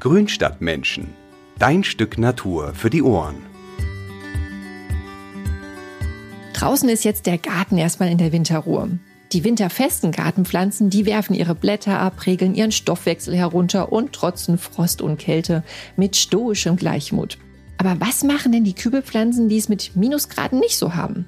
Grünstadtmenschen. Dein Stück Natur für die Ohren. Draußen ist jetzt der Garten erstmal in der Winterruhe. Die winterfesten Gartenpflanzen, die werfen ihre Blätter ab, regeln ihren Stoffwechsel herunter und trotzen Frost und Kälte mit stoischem Gleichmut. Aber was machen denn die Kübelpflanzen, die es mit Minusgraden nicht so haben?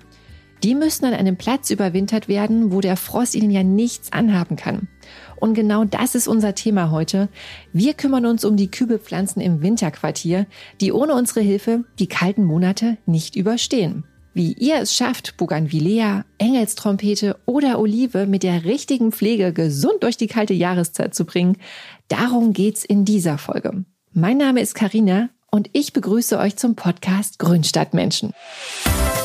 Die müssen an einem Platz überwintert werden, wo der Frost ihnen ja nichts anhaben kann. Und genau das ist unser Thema heute. Wir kümmern uns um die Kübelpflanzen im Winterquartier, die ohne unsere Hilfe die kalten Monate nicht überstehen. Wie ihr es schafft, Bougainvillea, Engelstrompete oder Olive mit der richtigen Pflege gesund durch die kalte Jahreszeit zu bringen, darum geht's in dieser Folge. Mein Name ist Karina und ich begrüße euch zum Podcast Grünstadtmenschen. Menschen.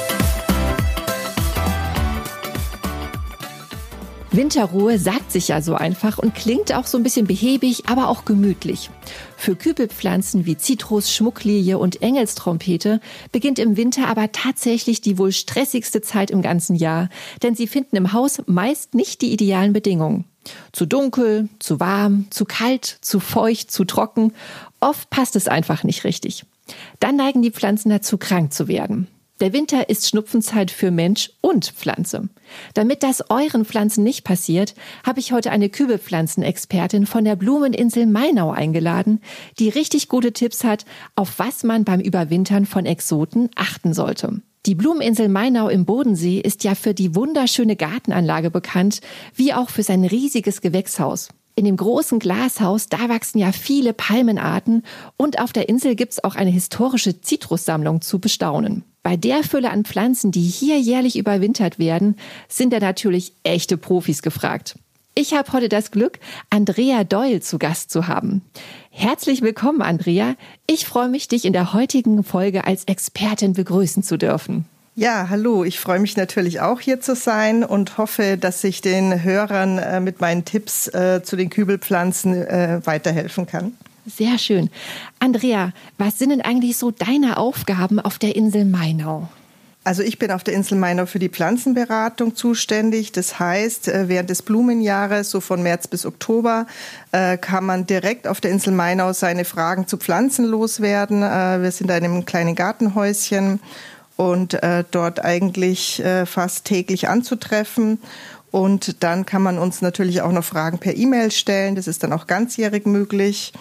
Winterruhe sagt sich ja so einfach und klingt auch so ein bisschen behäbig, aber auch gemütlich. Für Kübelpflanzen wie Zitrus, Schmucklilie und Engelstrompete beginnt im Winter aber tatsächlich die wohl stressigste Zeit im ganzen Jahr, denn sie finden im Haus meist nicht die idealen Bedingungen. Zu dunkel, zu warm, zu kalt, zu feucht, zu trocken. Oft passt es einfach nicht richtig. Dann neigen die Pflanzen dazu, krank zu werden. Der Winter ist Schnupfenzeit für Mensch und Pflanze. Damit das euren Pflanzen nicht passiert, habe ich heute eine Kübelpflanzenexpertin von der Blumeninsel Mainau eingeladen, die richtig gute Tipps hat, auf was man beim Überwintern von Exoten achten sollte. Die Blumeninsel Mainau im Bodensee ist ja für die wunderschöne Gartenanlage bekannt, wie auch für sein riesiges Gewächshaus. In dem großen Glashaus, da wachsen ja viele Palmenarten und auf der Insel gibt's auch eine historische Zitrussammlung zu bestaunen. Bei der Fülle an Pflanzen, die hier jährlich überwintert werden, sind da natürlich echte Profis gefragt. Ich habe heute das Glück, Andrea Doyle zu Gast zu haben. Herzlich willkommen, Andrea. Ich freue mich, dich in der heutigen Folge als Expertin begrüßen zu dürfen. Ja, hallo. Ich freue mich natürlich auch hier zu sein und hoffe, dass ich den Hörern äh, mit meinen Tipps äh, zu den Kübelpflanzen äh, weiterhelfen kann. Sehr schön. Andrea, was sind denn eigentlich so deine Aufgaben auf der Insel Mainau? Also ich bin auf der Insel Mainau für die Pflanzenberatung zuständig. Das heißt, äh, während des Blumenjahres, so von März bis Oktober, äh, kann man direkt auf der Insel Mainau seine Fragen zu Pflanzen loswerden. Äh, wir sind in einem kleinen Gartenhäuschen und dort eigentlich fast täglich anzutreffen. Und dann kann man uns natürlich auch noch Fragen per E-Mail stellen. Das ist dann auch ganzjährig möglich.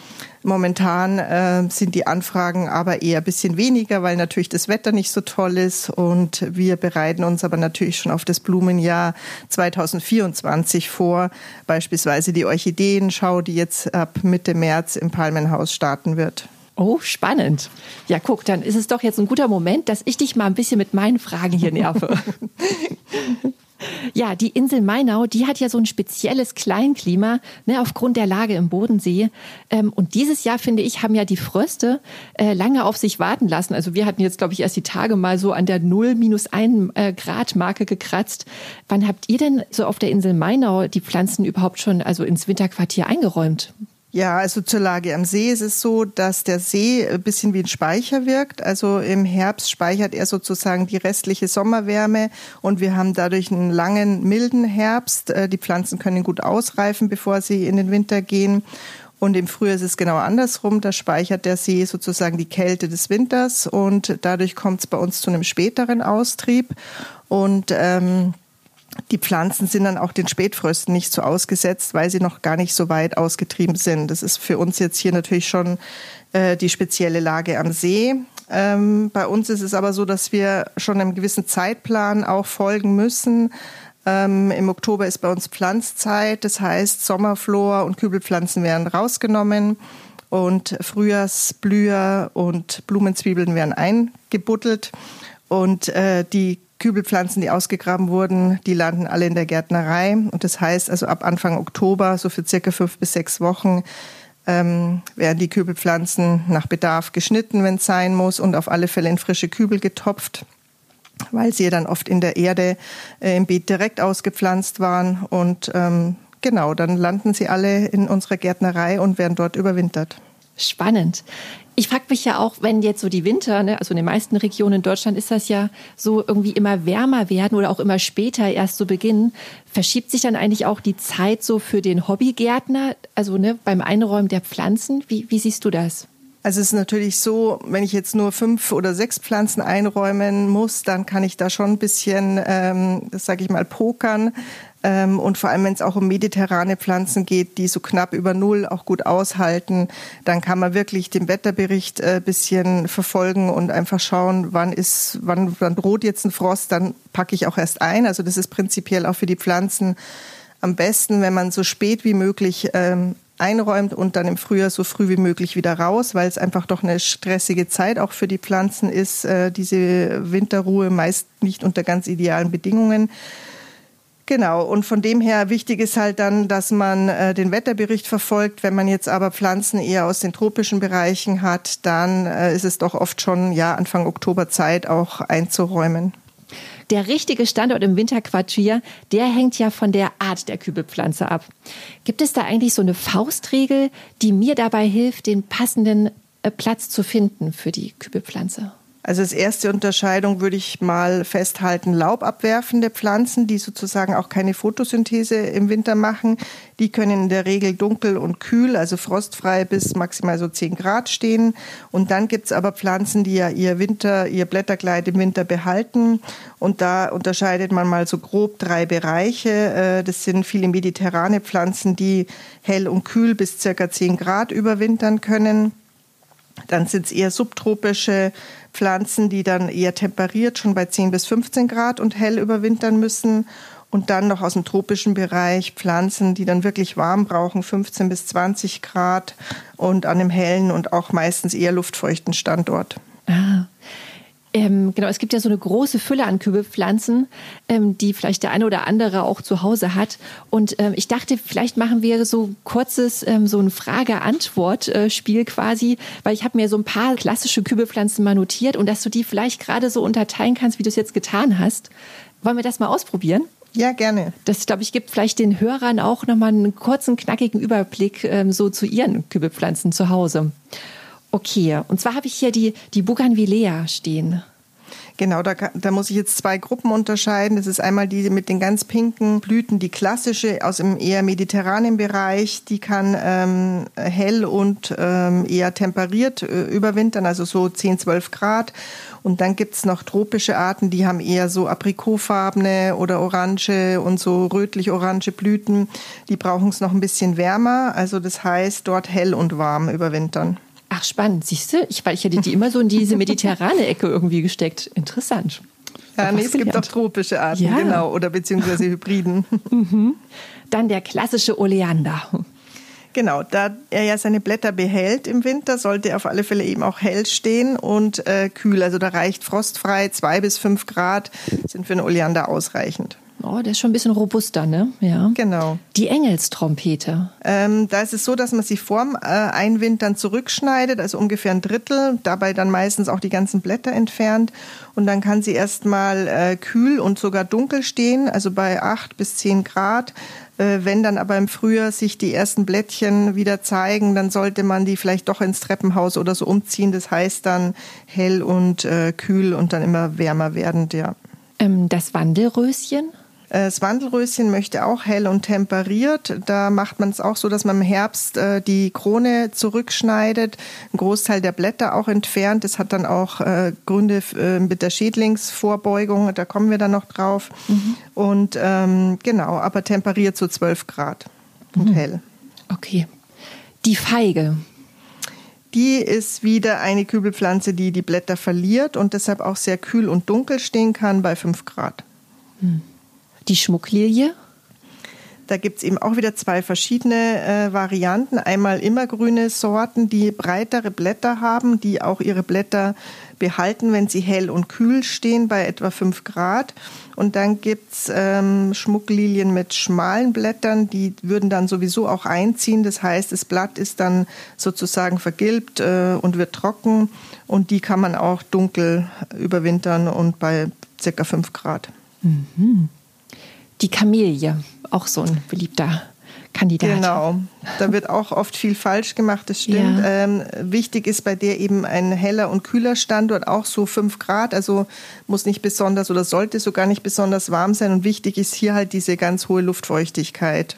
Momentan äh, sind die Anfragen aber eher ein bisschen weniger, weil natürlich das Wetter nicht so toll ist. Und wir bereiten uns aber natürlich schon auf das Blumenjahr 2024 vor. Beispielsweise die Orchideenschau, die jetzt ab Mitte März im Palmenhaus starten wird. Oh, spannend. Ja, guck, dann ist es doch jetzt ein guter Moment, dass ich dich mal ein bisschen mit meinen Fragen hier nerve. Ja, die Insel Mainau, die hat ja so ein spezielles Kleinklima, ne, aufgrund der Lage im Bodensee. Ähm, und dieses Jahr, finde ich, haben ja die Fröste äh, lange auf sich warten lassen. Also wir hatten jetzt, glaube ich, erst die Tage mal so an der 0 minus 1 äh, Grad Marke gekratzt. Wann habt ihr denn so auf der Insel Mainau die Pflanzen überhaupt schon also ins Winterquartier eingeräumt? Ja, also zur Lage am See ist es so, dass der See ein bisschen wie ein Speicher wirkt. Also im Herbst speichert er sozusagen die restliche Sommerwärme und wir haben dadurch einen langen, milden Herbst. Äh, die Pflanzen können gut ausreifen, bevor sie in den Winter gehen. Und im Frühjahr ist es genau andersrum. Da speichert der See sozusagen die Kälte des Winters und dadurch kommt es bei uns zu einem späteren Austrieb. Und ähm, die Pflanzen sind dann auch den Spätfrösten nicht so ausgesetzt, weil sie noch gar nicht so weit ausgetrieben sind. Das ist für uns jetzt hier natürlich schon äh, die spezielle Lage am See. Ähm, bei uns ist es aber so, dass wir schon einem gewissen Zeitplan auch folgen müssen. Ähm, Im Oktober ist bei uns Pflanzzeit, das heißt Sommerflor und Kübelpflanzen werden rausgenommen und Frühjahrsblüher und Blumenzwiebeln werden eingebuddelt und äh, die Kübelpflanzen, die ausgegraben wurden, die landen alle in der Gärtnerei. Und das heißt, also ab Anfang Oktober, so für circa fünf bis sechs Wochen, ähm, werden die Kübelpflanzen nach Bedarf geschnitten, wenn es sein muss, und auf alle Fälle in frische Kübel getopft, weil sie dann oft in der Erde äh, im Beet direkt ausgepflanzt waren. Und ähm, genau, dann landen sie alle in unserer Gärtnerei und werden dort überwintert. Spannend. Ich frage mich ja auch, wenn jetzt so die Winter, ne, also in den meisten Regionen in Deutschland ist das ja so irgendwie immer wärmer werden oder auch immer später erst so beginnen, verschiebt sich dann eigentlich auch die Zeit so für den Hobbygärtner, also ne, beim Einräumen der Pflanzen? Wie, wie siehst du das? Also es ist natürlich so, wenn ich jetzt nur fünf oder sechs Pflanzen einräumen muss, dann kann ich da schon ein bisschen, ähm, das sage ich mal, pokern. Ähm, und vor allem, wenn es auch um mediterrane Pflanzen geht, die so knapp über Null auch gut aushalten, dann kann man wirklich den Wetterbericht ein äh, bisschen verfolgen und einfach schauen, wann ist, wann, wann droht jetzt ein Frost, dann packe ich auch erst ein. Also das ist prinzipiell auch für die Pflanzen am besten, wenn man so spät wie möglich ähm, einräumt und dann im Frühjahr so früh wie möglich wieder raus, weil es einfach doch eine stressige Zeit auch für die Pflanzen ist, äh, diese Winterruhe meist nicht unter ganz idealen Bedingungen. Genau, und von dem her wichtig ist halt dann, dass man äh, den Wetterbericht verfolgt. Wenn man jetzt aber Pflanzen eher aus den tropischen Bereichen hat, dann äh, ist es doch oft schon ja Anfang Oktober Zeit auch einzuräumen. Der richtige Standort im Winterquartier, der hängt ja von der Art der Kübelpflanze ab. Gibt es da eigentlich so eine Faustregel, die mir dabei hilft, den passenden äh, Platz zu finden für die Kübelpflanze? Also als erste Unterscheidung würde ich mal festhalten, laubabwerfende Pflanzen, die sozusagen auch keine Photosynthese im Winter machen, die können in der Regel dunkel und kühl, also frostfrei bis maximal so 10 Grad stehen. Und dann gibt's aber Pflanzen, die ja ihr Winter, ihr Blätterkleid im Winter behalten. Und da unterscheidet man mal so grob drei Bereiche. Äh, das sind viele mediterrane Pflanzen, die hell und kühl bis circa 10 Grad überwintern können. Dann sind es eher subtropische Pflanzen, die dann eher temperiert schon bei 10 bis 15 Grad und hell überwintern müssen. Und dann noch aus dem tropischen Bereich Pflanzen, die dann wirklich warm brauchen, 15 bis 20 Grad und an einem hellen und auch meistens eher luftfeuchten Standort. Ah. Ähm, genau, es gibt ja so eine große Fülle an Kübelpflanzen, ähm, die vielleicht der eine oder andere auch zu Hause hat. Und ähm, ich dachte, vielleicht machen wir so kurzes, ähm, so ein Frage-Antwort-Spiel quasi, weil ich habe mir so ein paar klassische Kübelpflanzen mal notiert und dass du die vielleicht gerade so unterteilen kannst, wie du es jetzt getan hast. Wollen wir das mal ausprobieren? Ja, gerne. Das, glaube ich, gibt vielleicht den Hörern auch nochmal einen kurzen, knackigen Überblick ähm, so zu ihren Kübelpflanzen zu Hause. Okay, und zwar habe ich hier die, die Bougainvillea stehen. Genau, da, da muss ich jetzt zwei Gruppen unterscheiden. Das ist einmal die mit den ganz pinken Blüten, die klassische aus dem eher mediterranen Bereich. Die kann ähm, hell und ähm, eher temperiert äh, überwintern, also so 10, 12 Grad. Und dann gibt's noch tropische Arten, die haben eher so aprikotfarbene oder orange und so rötlich-orange Blüten. Die brauchen es noch ein bisschen wärmer. Also das heißt, dort hell und warm überwintern. Ach, spannend. Siehst du? Ich, weil ich hätte die immer so in diese mediterrane Ecke irgendwie gesteckt. Interessant. Ja, nee, es gibt auch tropische Arten, ja. genau, oder beziehungsweise Hybriden. Mhm. Dann der klassische Oleander. Genau, da er ja seine Blätter behält im Winter, sollte er auf alle Fälle eben auch hell stehen und äh, kühl. Also da reicht frostfrei, zwei bis fünf Grad sind für einen Oleander ausreichend. Oh, der ist schon ein bisschen robuster, ne? Ja. Genau. Die Engelstrompete. Ähm, da ist es so, dass man sie vorm äh, Einwintern zurückschneidet, also ungefähr ein Drittel, dabei dann meistens auch die ganzen Blätter entfernt. Und dann kann sie erstmal äh, kühl und sogar dunkel stehen, also bei acht bis zehn Grad. Äh, wenn dann aber im Frühjahr sich die ersten Blättchen wieder zeigen, dann sollte man die vielleicht doch ins Treppenhaus oder so umziehen. Das heißt dann hell und äh, kühl und dann immer wärmer werdend, ja. Ähm, das Wandelröschen? Äh, das Wandelröschen möchte auch hell und temperiert. Da macht man es auch so, dass man im Herbst äh, die Krone zurückschneidet, einen Großteil der Blätter auch entfernt. Das hat dann auch äh, Gründe äh, mit der Schädlingsvorbeugung, da kommen wir dann noch drauf. Mhm. Und ähm, genau, aber temperiert so 12 Grad und mhm. hell. Okay. Die Feige. Die ist wieder eine Kübelpflanze, die die Blätter verliert und deshalb auch sehr kühl und dunkel stehen kann bei 5 Grad. Mhm. Die Schmucklilie? Da gibt es eben auch wieder zwei verschiedene äh, Varianten. Einmal immergrüne Sorten, die breitere Blätter haben, die auch ihre Blätter behalten, wenn sie hell und kühl stehen, bei etwa 5 Grad. Und dann gibt's ähm, Schmucklilien mit schmalen Blättern, die würden dann sowieso auch einziehen. Das heißt, das Blatt ist dann sozusagen vergilbt äh, und wird trocken. Und die kann man auch dunkel überwintern und bei circa 5 Grad. Mhm. Die Kamelie, auch so ein beliebter Kandidat. Genau, da wird auch oft viel falsch gemacht, das stimmt. Ja. Ähm, wichtig ist bei der eben ein heller und kühler Standort, auch so 5 Grad, also muss nicht besonders oder sollte sogar nicht besonders warm sein. Und wichtig ist hier halt diese ganz hohe Luftfeuchtigkeit.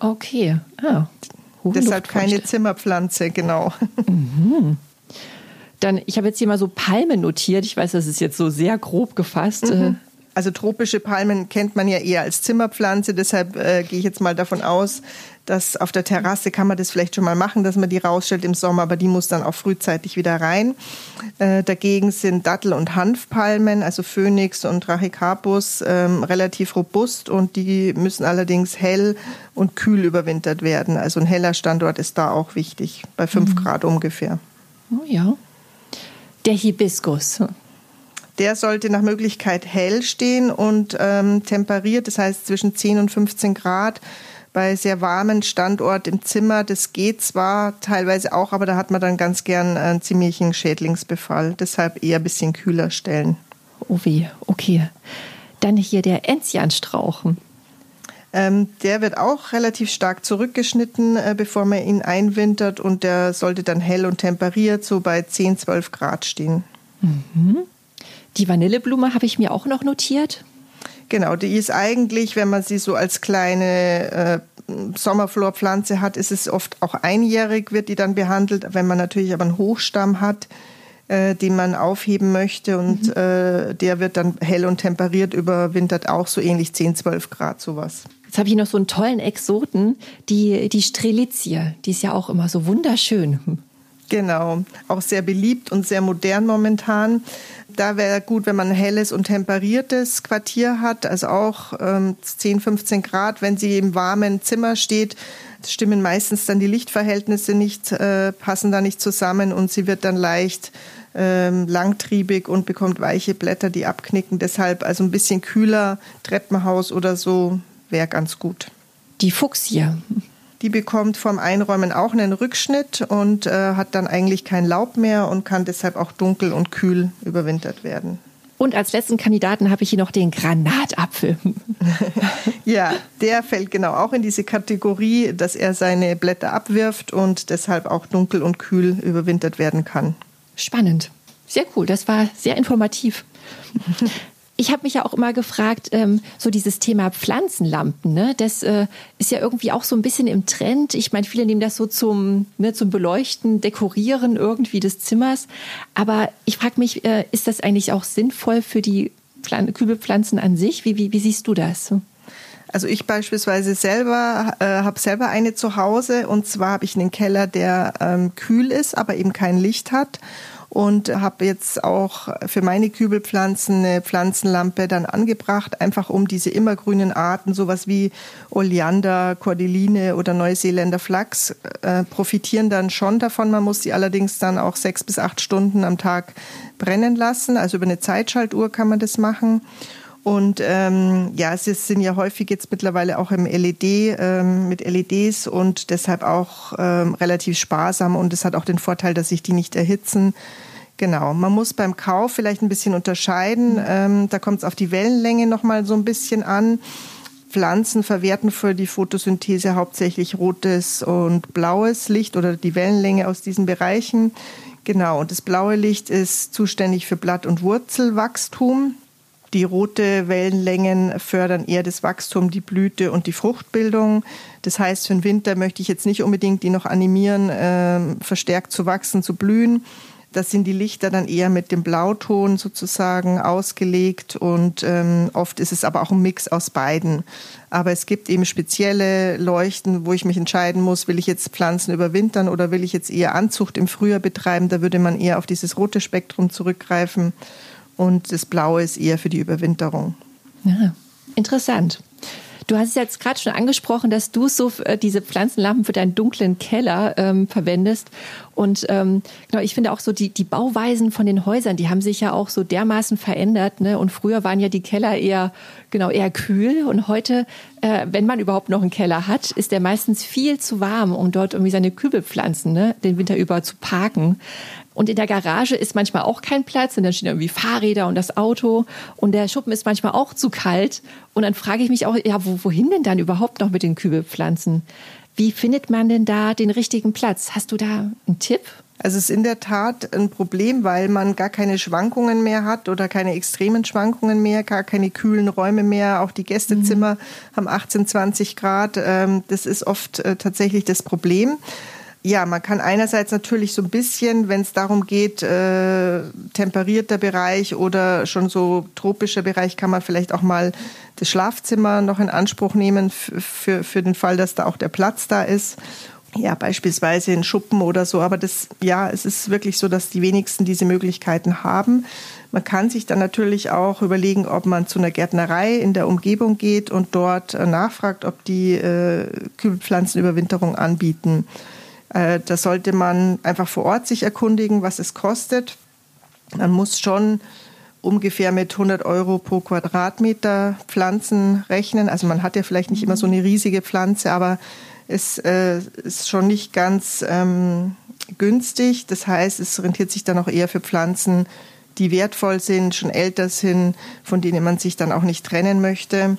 Okay, ah, Deshalb keine Zimmerpflanze, genau. Mhm. Dann, ich habe jetzt hier mal so Palmen notiert. Ich weiß, das ist jetzt so sehr grob gefasst. Mhm. Also tropische Palmen kennt man ja eher als Zimmerpflanze, deshalb äh, gehe ich jetzt mal davon aus, dass auf der Terrasse kann man das vielleicht schon mal machen, dass man die rausstellt im Sommer, aber die muss dann auch frühzeitig wieder rein. Äh, dagegen sind Dattel- und Hanfpalmen, also Phönix und Trachycarpus, ähm, relativ robust und die müssen allerdings hell und kühl überwintert werden. Also ein heller Standort ist da auch wichtig, bei 5 mhm. Grad ungefähr. Oh ja. Der Hibiskus der sollte nach Möglichkeit hell stehen und ähm, temperiert, das heißt zwischen 10 und 15 Grad. Bei sehr warmen Standort im Zimmer, das geht zwar teilweise auch, aber da hat man dann ganz gern einen ziemlichen Schädlingsbefall. Deshalb eher ein bisschen kühler stellen. Oh weh, okay. Dann hier der Enzianstrauch. Ähm, der wird auch relativ stark zurückgeschnitten, äh, bevor man ihn einwintert und der sollte dann hell und temperiert so bei 10, 12 Grad stehen. Mhm. Die Vanilleblume habe ich mir auch noch notiert. Genau, die ist eigentlich, wenn man sie so als kleine äh, Sommerflorpflanze hat, ist es oft auch einjährig, wird die dann behandelt. Wenn man natürlich aber einen Hochstamm hat, äh, den man aufheben möchte und mhm. äh, der wird dann hell und temperiert, überwintert auch so ähnlich 10, 12 Grad sowas. Jetzt habe ich noch so einen tollen Exoten, die, die Strelizie. Die ist ja auch immer so wunderschön. Genau, auch sehr beliebt und sehr modern momentan. Da wäre gut, wenn man ein helles und temperiertes Quartier hat, also auch ähm, 10, 15 Grad. Wenn sie im warmen Zimmer steht, stimmen meistens dann die Lichtverhältnisse nicht, äh, passen da nicht zusammen und sie wird dann leicht ähm, langtriebig und bekommt weiche Blätter, die abknicken. Deshalb also ein bisschen kühler Treppenhaus oder so wäre ganz gut. Die Fuchsie. Die bekommt vom Einräumen auch einen Rückschnitt und äh, hat dann eigentlich kein Laub mehr und kann deshalb auch dunkel und kühl überwintert werden. Und als letzten Kandidaten habe ich hier noch den Granatapfel. ja, der fällt genau auch in diese Kategorie, dass er seine Blätter abwirft und deshalb auch dunkel und kühl überwintert werden kann. Spannend. Sehr cool. Das war sehr informativ. ich habe mich ja auch immer gefragt, ähm, so dieses Thema Pflanzenlampen, ne, das äh, ist ja irgendwie auch so ein bisschen im Trend. Ich meine, viele nehmen das so zum, ne, zum Beleuchten, Dekorieren irgendwie des Zimmers. Aber ich frage mich, äh, ist das eigentlich auch sinnvoll für die Pflan Kübelpflanzen an sich? Wie, wie, wie siehst du das? Also ich beispielsweise selber äh, habe selber eine zu Hause und zwar habe ich einen Keller, der ähm, kühl ist, aber eben kein Licht hat und habe jetzt auch für meine Kübelpflanzen eine Pflanzenlampe dann angebracht, einfach um diese immergrünen Arten, sowas wie Oleander, Cordeline oder Neuseeländer Flachs, äh, profitieren dann schon davon. Man muss sie allerdings dann auch sechs bis acht Stunden am Tag brennen lassen. Also über eine Zeitschaltuhr kann man das machen. Und ähm, ja, es sind ja häufig jetzt mittlerweile auch im LED ähm, mit LEDs und deshalb auch ähm, relativ sparsam und es hat auch den Vorteil, dass sich die nicht erhitzen. Genau, man muss beim Kauf vielleicht ein bisschen unterscheiden. Ähm, da kommt es auf die Wellenlänge nochmal so ein bisschen an. Pflanzen verwerten für die Photosynthese hauptsächlich rotes und blaues Licht oder die Wellenlänge aus diesen Bereichen. Genau, und das blaue Licht ist zuständig für Blatt- und Wurzelwachstum. Die rote Wellenlängen fördern eher das Wachstum, die Blüte und die Fruchtbildung. Das heißt, für den Winter möchte ich jetzt nicht unbedingt die noch animieren, äh, verstärkt zu wachsen, zu blühen. Das sind die Lichter dann eher mit dem Blauton sozusagen ausgelegt und ähm, oft ist es aber auch ein Mix aus beiden. Aber es gibt eben spezielle Leuchten, wo ich mich entscheiden muss, will ich jetzt Pflanzen überwintern oder will ich jetzt eher Anzucht im Frühjahr betreiben. Da würde man eher auf dieses rote Spektrum zurückgreifen und das Blaue ist eher für die Überwinterung. Ja, interessant. Du hast es jetzt gerade schon angesprochen, dass du so äh, diese Pflanzenlampen für deinen dunklen Keller ähm, verwendest. Und ähm, genau, ich finde auch so die, die Bauweisen von den Häusern, die haben sich ja auch so dermaßen verändert. Ne? Und früher waren ja die Keller eher, genau, eher kühl. Und heute, äh, wenn man überhaupt noch einen Keller hat, ist der meistens viel zu warm, um dort irgendwie seine Kübelpflanzen ne, den Winter über zu parken. Und in der Garage ist manchmal auch kein Platz und dann stehen irgendwie Fahrräder und das Auto und der Schuppen ist manchmal auch zu kalt. Und dann frage ich mich auch, ja, wo, wohin denn dann überhaupt noch mit den Kübelpflanzen? Wie findet man denn da den richtigen Platz? Hast du da einen Tipp? Also es ist in der Tat ein Problem, weil man gar keine Schwankungen mehr hat oder keine extremen Schwankungen mehr, gar keine kühlen Räume mehr. Auch die Gästezimmer mhm. haben 18, 20 Grad. Ähm, das ist oft äh, tatsächlich das Problem. Ja, man kann einerseits natürlich so ein bisschen, wenn es darum geht, äh, temperierter Bereich oder schon so tropischer Bereich, kann man vielleicht auch mal das Schlafzimmer noch in Anspruch nehmen für, für den Fall, dass da auch der Platz da ist. Ja, beispielsweise in Schuppen oder so. Aber das, ja, es ist wirklich so, dass die wenigsten diese Möglichkeiten haben. Man kann sich dann natürlich auch überlegen, ob man zu einer Gärtnerei in der Umgebung geht und dort äh, nachfragt, ob die äh, Kübelpflanzenüberwinterung anbieten. Äh, da sollte man einfach vor Ort sich erkundigen, was es kostet. Man muss schon ungefähr mit 100 Euro pro Quadratmeter Pflanzen rechnen. Also man hat ja vielleicht nicht immer so eine riesige Pflanze, aber es äh, ist schon nicht ganz ähm, günstig. Das heißt, es rentiert sich dann auch eher für Pflanzen, die wertvoll sind, schon älter sind, von denen man sich dann auch nicht trennen möchte.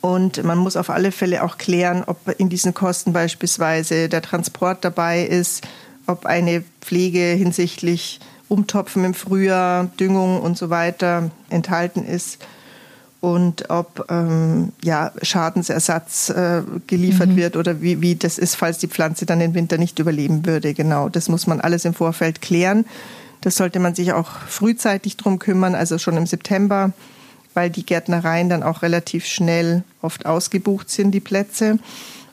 Und man muss auf alle Fälle auch klären, ob in diesen Kosten beispielsweise der Transport dabei ist, ob eine Pflege hinsichtlich Umtopfen im Frühjahr, Düngung und so weiter enthalten ist und ob ähm, ja, Schadensersatz äh, geliefert mhm. wird oder wie, wie das ist, falls die Pflanze dann den Winter nicht überleben würde. Genau, das muss man alles im Vorfeld klären. Das sollte man sich auch frühzeitig drum kümmern, also schon im September weil die Gärtnereien dann auch relativ schnell oft ausgebucht sind, die Plätze.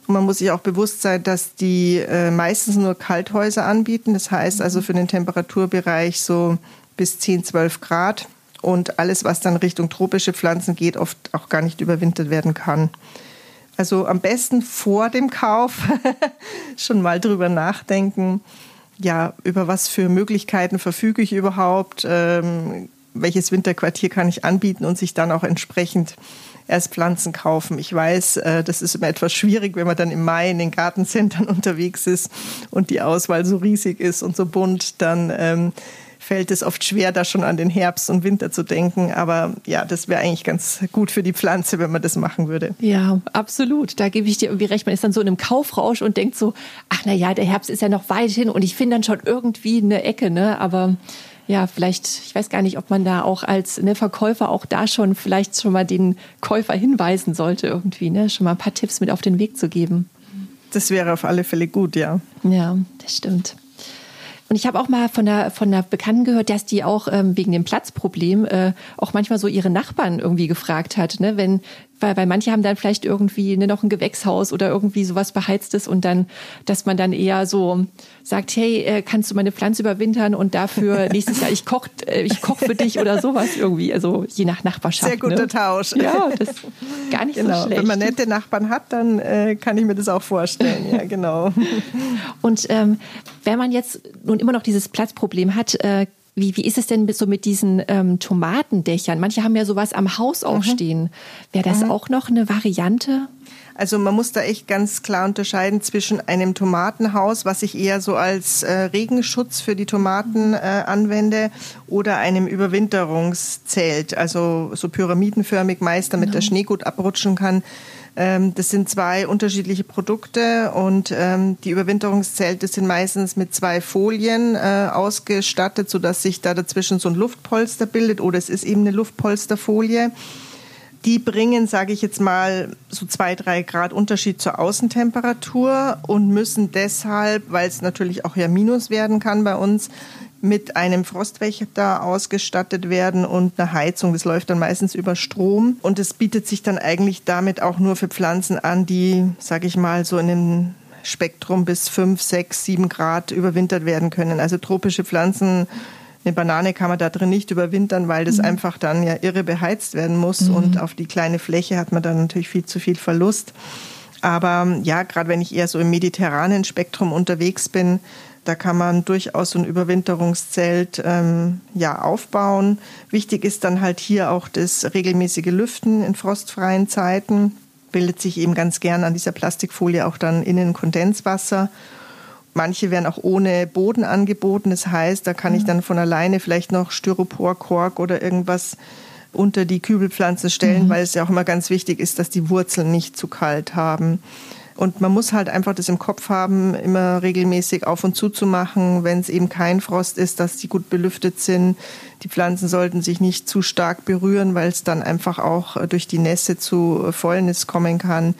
Und man muss sich auch bewusst sein, dass die äh, meistens nur Kalthäuser anbieten. Das heißt also für den Temperaturbereich so bis 10, 12 Grad. Und alles, was dann Richtung tropische Pflanzen geht, oft auch gar nicht überwintert werden kann. Also am besten vor dem Kauf schon mal drüber nachdenken. Ja, über was für Möglichkeiten verfüge ich überhaupt? Ähm, welches Winterquartier kann ich anbieten und sich dann auch entsprechend erst Pflanzen kaufen. Ich weiß, äh, das ist immer etwas schwierig, wenn man dann im Mai in den Gartencentern unterwegs ist und die Auswahl so riesig ist und so bunt, dann ähm, fällt es oft schwer, da schon an den Herbst und Winter zu denken. Aber ja, das wäre eigentlich ganz gut für die Pflanze, wenn man das machen würde. Ja, absolut. Da gebe ich dir irgendwie recht. Man ist dann so in einem Kaufrausch und denkt so, ach na ja, der Herbst ist ja noch weit hin und ich finde dann schon irgendwie eine Ecke, ne? Aber ja, vielleicht, ich weiß gar nicht, ob man da auch als ne, Verkäufer auch da schon vielleicht schon mal den Käufer hinweisen sollte, irgendwie, ne? Schon mal ein paar Tipps mit auf den Weg zu geben. Das wäre auf alle Fälle gut, ja. Ja, das stimmt. Und ich habe auch mal von der, von der Bekannten gehört, dass die auch ähm, wegen dem Platzproblem äh, auch manchmal so ihre Nachbarn irgendwie gefragt hat, ne? wenn, weil, weil manche haben dann vielleicht irgendwie ne, noch ein Gewächshaus oder irgendwie sowas Beheiztes und dann, dass man dann eher so sagt, hey, äh, kannst du meine Pflanze überwintern und dafür nächstes Jahr ich koch, äh, ich koch für dich oder sowas irgendwie. Also je nach Nachbarschaft. Sehr guter ne? Tausch. Ja, das gar nicht genau. so schlecht. Wenn man nette Nachbarn hat, dann äh, kann ich mir das auch vorstellen. Ja, genau. und ähm, wenn man jetzt nun immer noch dieses Platzproblem hat, äh, wie, wie ist es denn so mit diesen ähm, Tomatendächern? Manche haben ja sowas am Haus auch mhm. stehen. Wäre das mhm. auch noch eine Variante? Also man muss da echt ganz klar unterscheiden zwischen einem Tomatenhaus, was ich eher so als äh, Regenschutz für die Tomaten äh, anwende, oder einem Überwinterungszelt, also so pyramidenförmig meist, damit genau. der Schnee gut abrutschen kann. Ähm, das sind zwei unterschiedliche Produkte und ähm, die Überwinterungszelte sind meistens mit zwei Folien äh, ausgestattet, sodass sich da dazwischen so ein Luftpolster bildet oder es ist eben eine Luftpolsterfolie. Die bringen, sage ich jetzt mal, so zwei, drei Grad Unterschied zur Außentemperatur und müssen deshalb, weil es natürlich auch ja Minus werden kann bei uns, mit einem Frostwächter ausgestattet werden und einer Heizung. Das läuft dann meistens über Strom und es bietet sich dann eigentlich damit auch nur für Pflanzen an, die, sage ich mal, so in einem Spektrum bis fünf, sechs, sieben Grad überwintert werden können. Also tropische Pflanzen, eine Banane kann man da drin nicht überwintern, weil das mhm. einfach dann ja irre beheizt werden muss mhm. und auf die kleine Fläche hat man dann natürlich viel zu viel Verlust. Aber ja, gerade wenn ich eher so im mediterranen Spektrum unterwegs bin, Da kann man durchaus so ein Überwinterungszelt ähm, ja, aufbauen. Wichtig ist dann halt hier auch das regelmäßige Lüften in frostfreien Zeiten. Bildet sich eben ganz gern an dieser Plastikfolie auch dann innen Kondenswasser. Manche werden auch ohne Boden angeboten. Das heißt, da kann ich mhm. dann von alleine vielleicht noch Styropor, Kork oder irgendwas unter die Kübelpflanzen stellen, mhm. weil es ja auch immer ganz wichtig ist, dass die Wurzeln nicht zu kalt haben. Und man muss halt einfach das im Kopf haben, immer regelmäßig auf und zu zu machen, wenn es eben kein Frost ist, dass die gut belüftet sind. Die Pflanzen sollten sich nicht zu stark berühren, weil es dann einfach auch durch die Nässe zu Fäulnis kommen kann.